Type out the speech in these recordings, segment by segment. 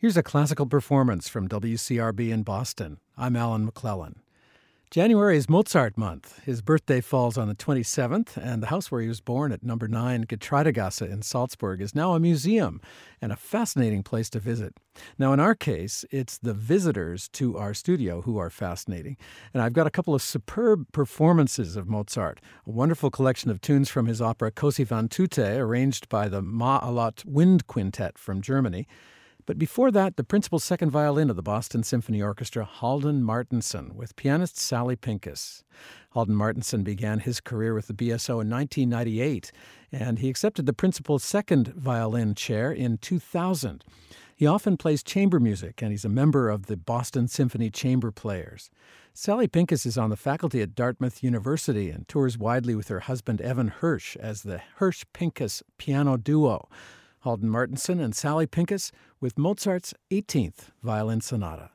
Here's a classical performance from WCRB in Boston. I'm Alan McClellan. January is Mozart month. His birthday falls on the 27th, and the house where he was born at number 9 Getreidegasse in Salzburg is now a museum and a fascinating place to visit. Now, in our case, it's the visitors to our studio who are fascinating. And I've got a couple of superb performances of Mozart, a wonderful collection of tunes from his opera Così fan tutte, arranged by the Ma-Alot Wind Quintet from Germany. But before that, the principal second violin of the Boston Symphony Orchestra, Haldan Martinson, with pianist Sally Pinkas. Haldan Martinson began his career with the BSO in 1998, and he accepted the principal second violin chair in 2000. He often plays chamber music, and he's a member of the Boston Symphony Chamber Players. Sally Pinkas is on the faculty at Dartmouth University and tours widely with her husband Evan Hirsch as the Hirsch Pinkas Piano Duo. Haldan Martinson and Sally Pinkas with Mozart's 18th Violin Sonata.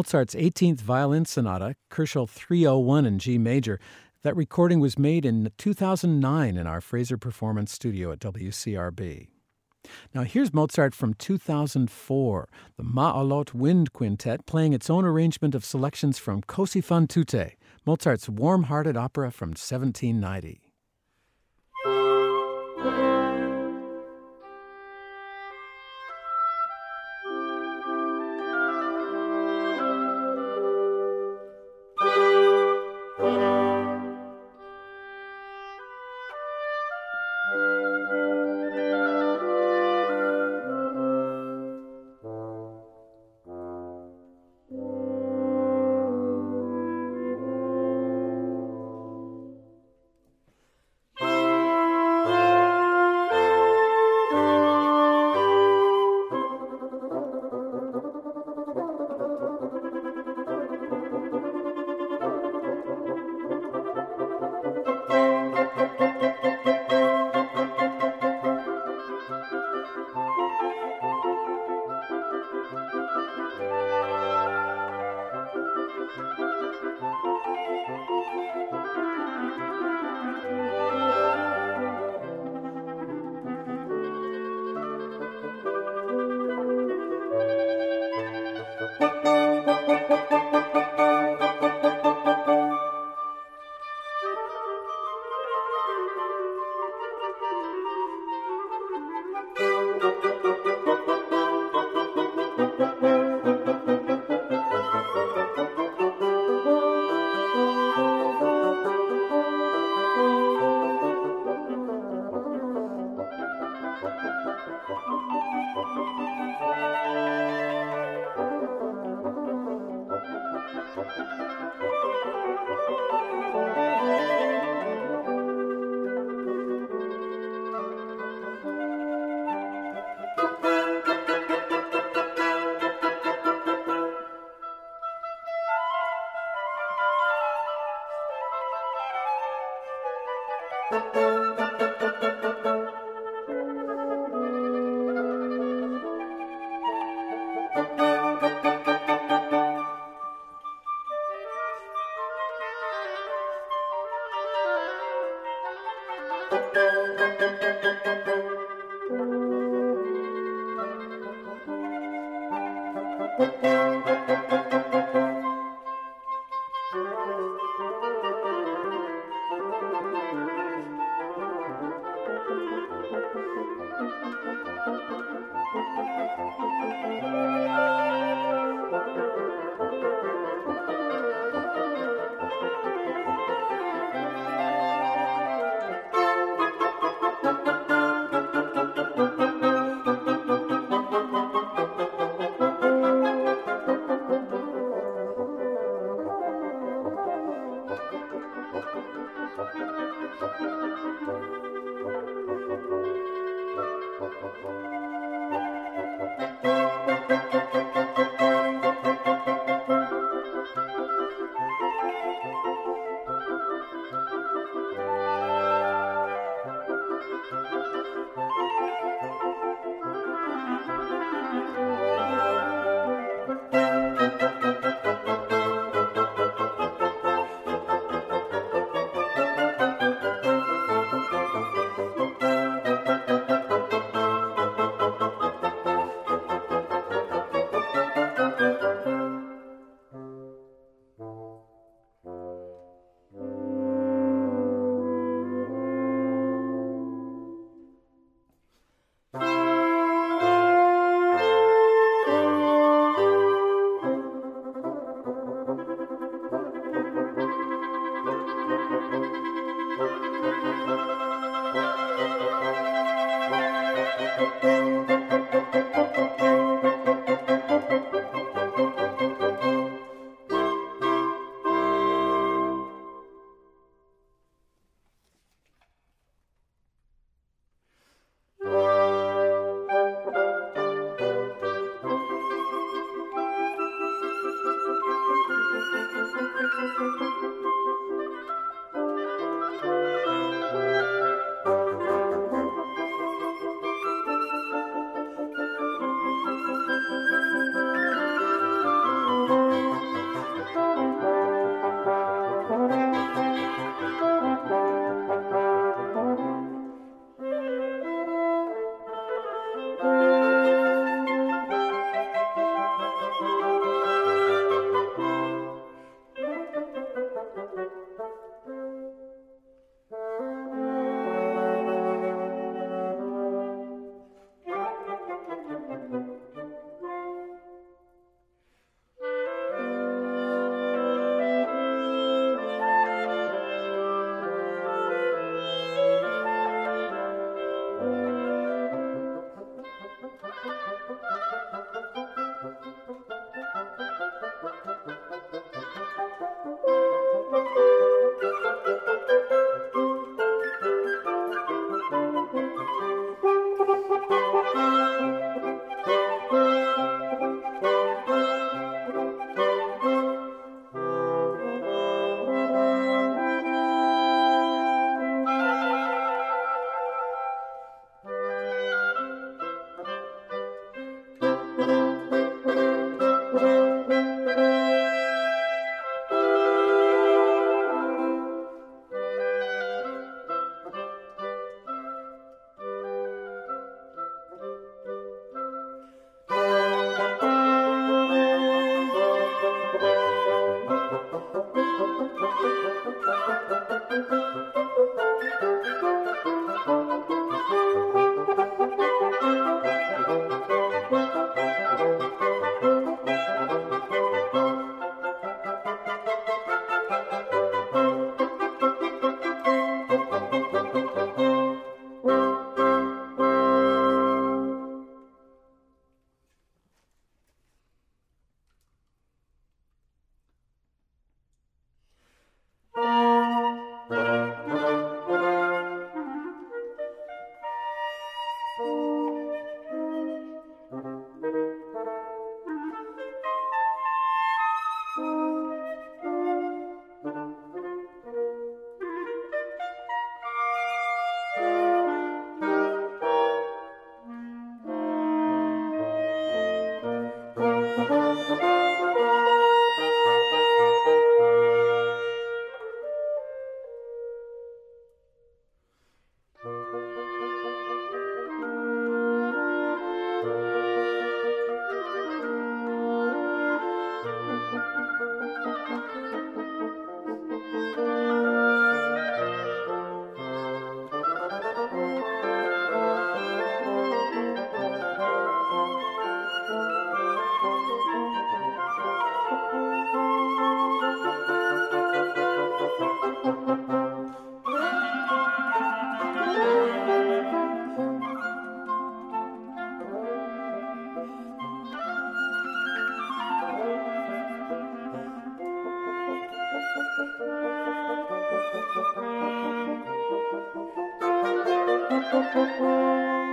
Mozart's 18th Violin Sonata, Köchel 301 in G major. That recording was made in 2009 in our Fraser Performance Studio at WCRB. Now here's Mozart from 2004, the Ma'alot Wind Quintet playing its own arrangement of selections from Così fan tutte, Mozart's warm-hearted opera from 1790. Thank you.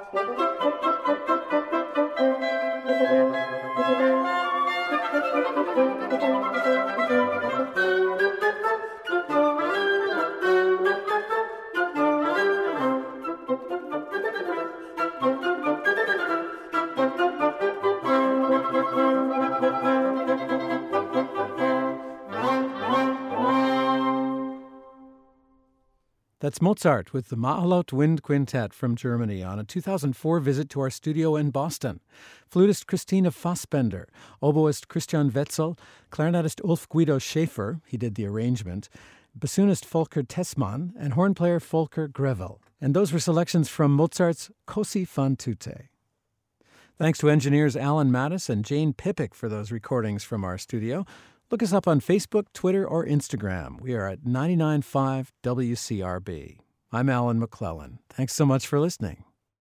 Thank you. That's Mozart with the Ma'Alot Wind Quintet from Germany on a 2004 visit to our studio in Boston. Flutist Christina Fassbender, oboist Christian Wetzel, clarinetist Ulf Guido Schäfer, he did the arrangement, bassoonist Volker Tessmann, and horn player Volker Grewel. And those were selections from Mozart's Così fan tutte. Thanks to engineers Alan Mattis and Jane Pippick for those recordings from our studio. Look us up on Facebook, Twitter, or Instagram. We are at 995 WCRB. I'm Alan McClellan. Thanks so much for listening.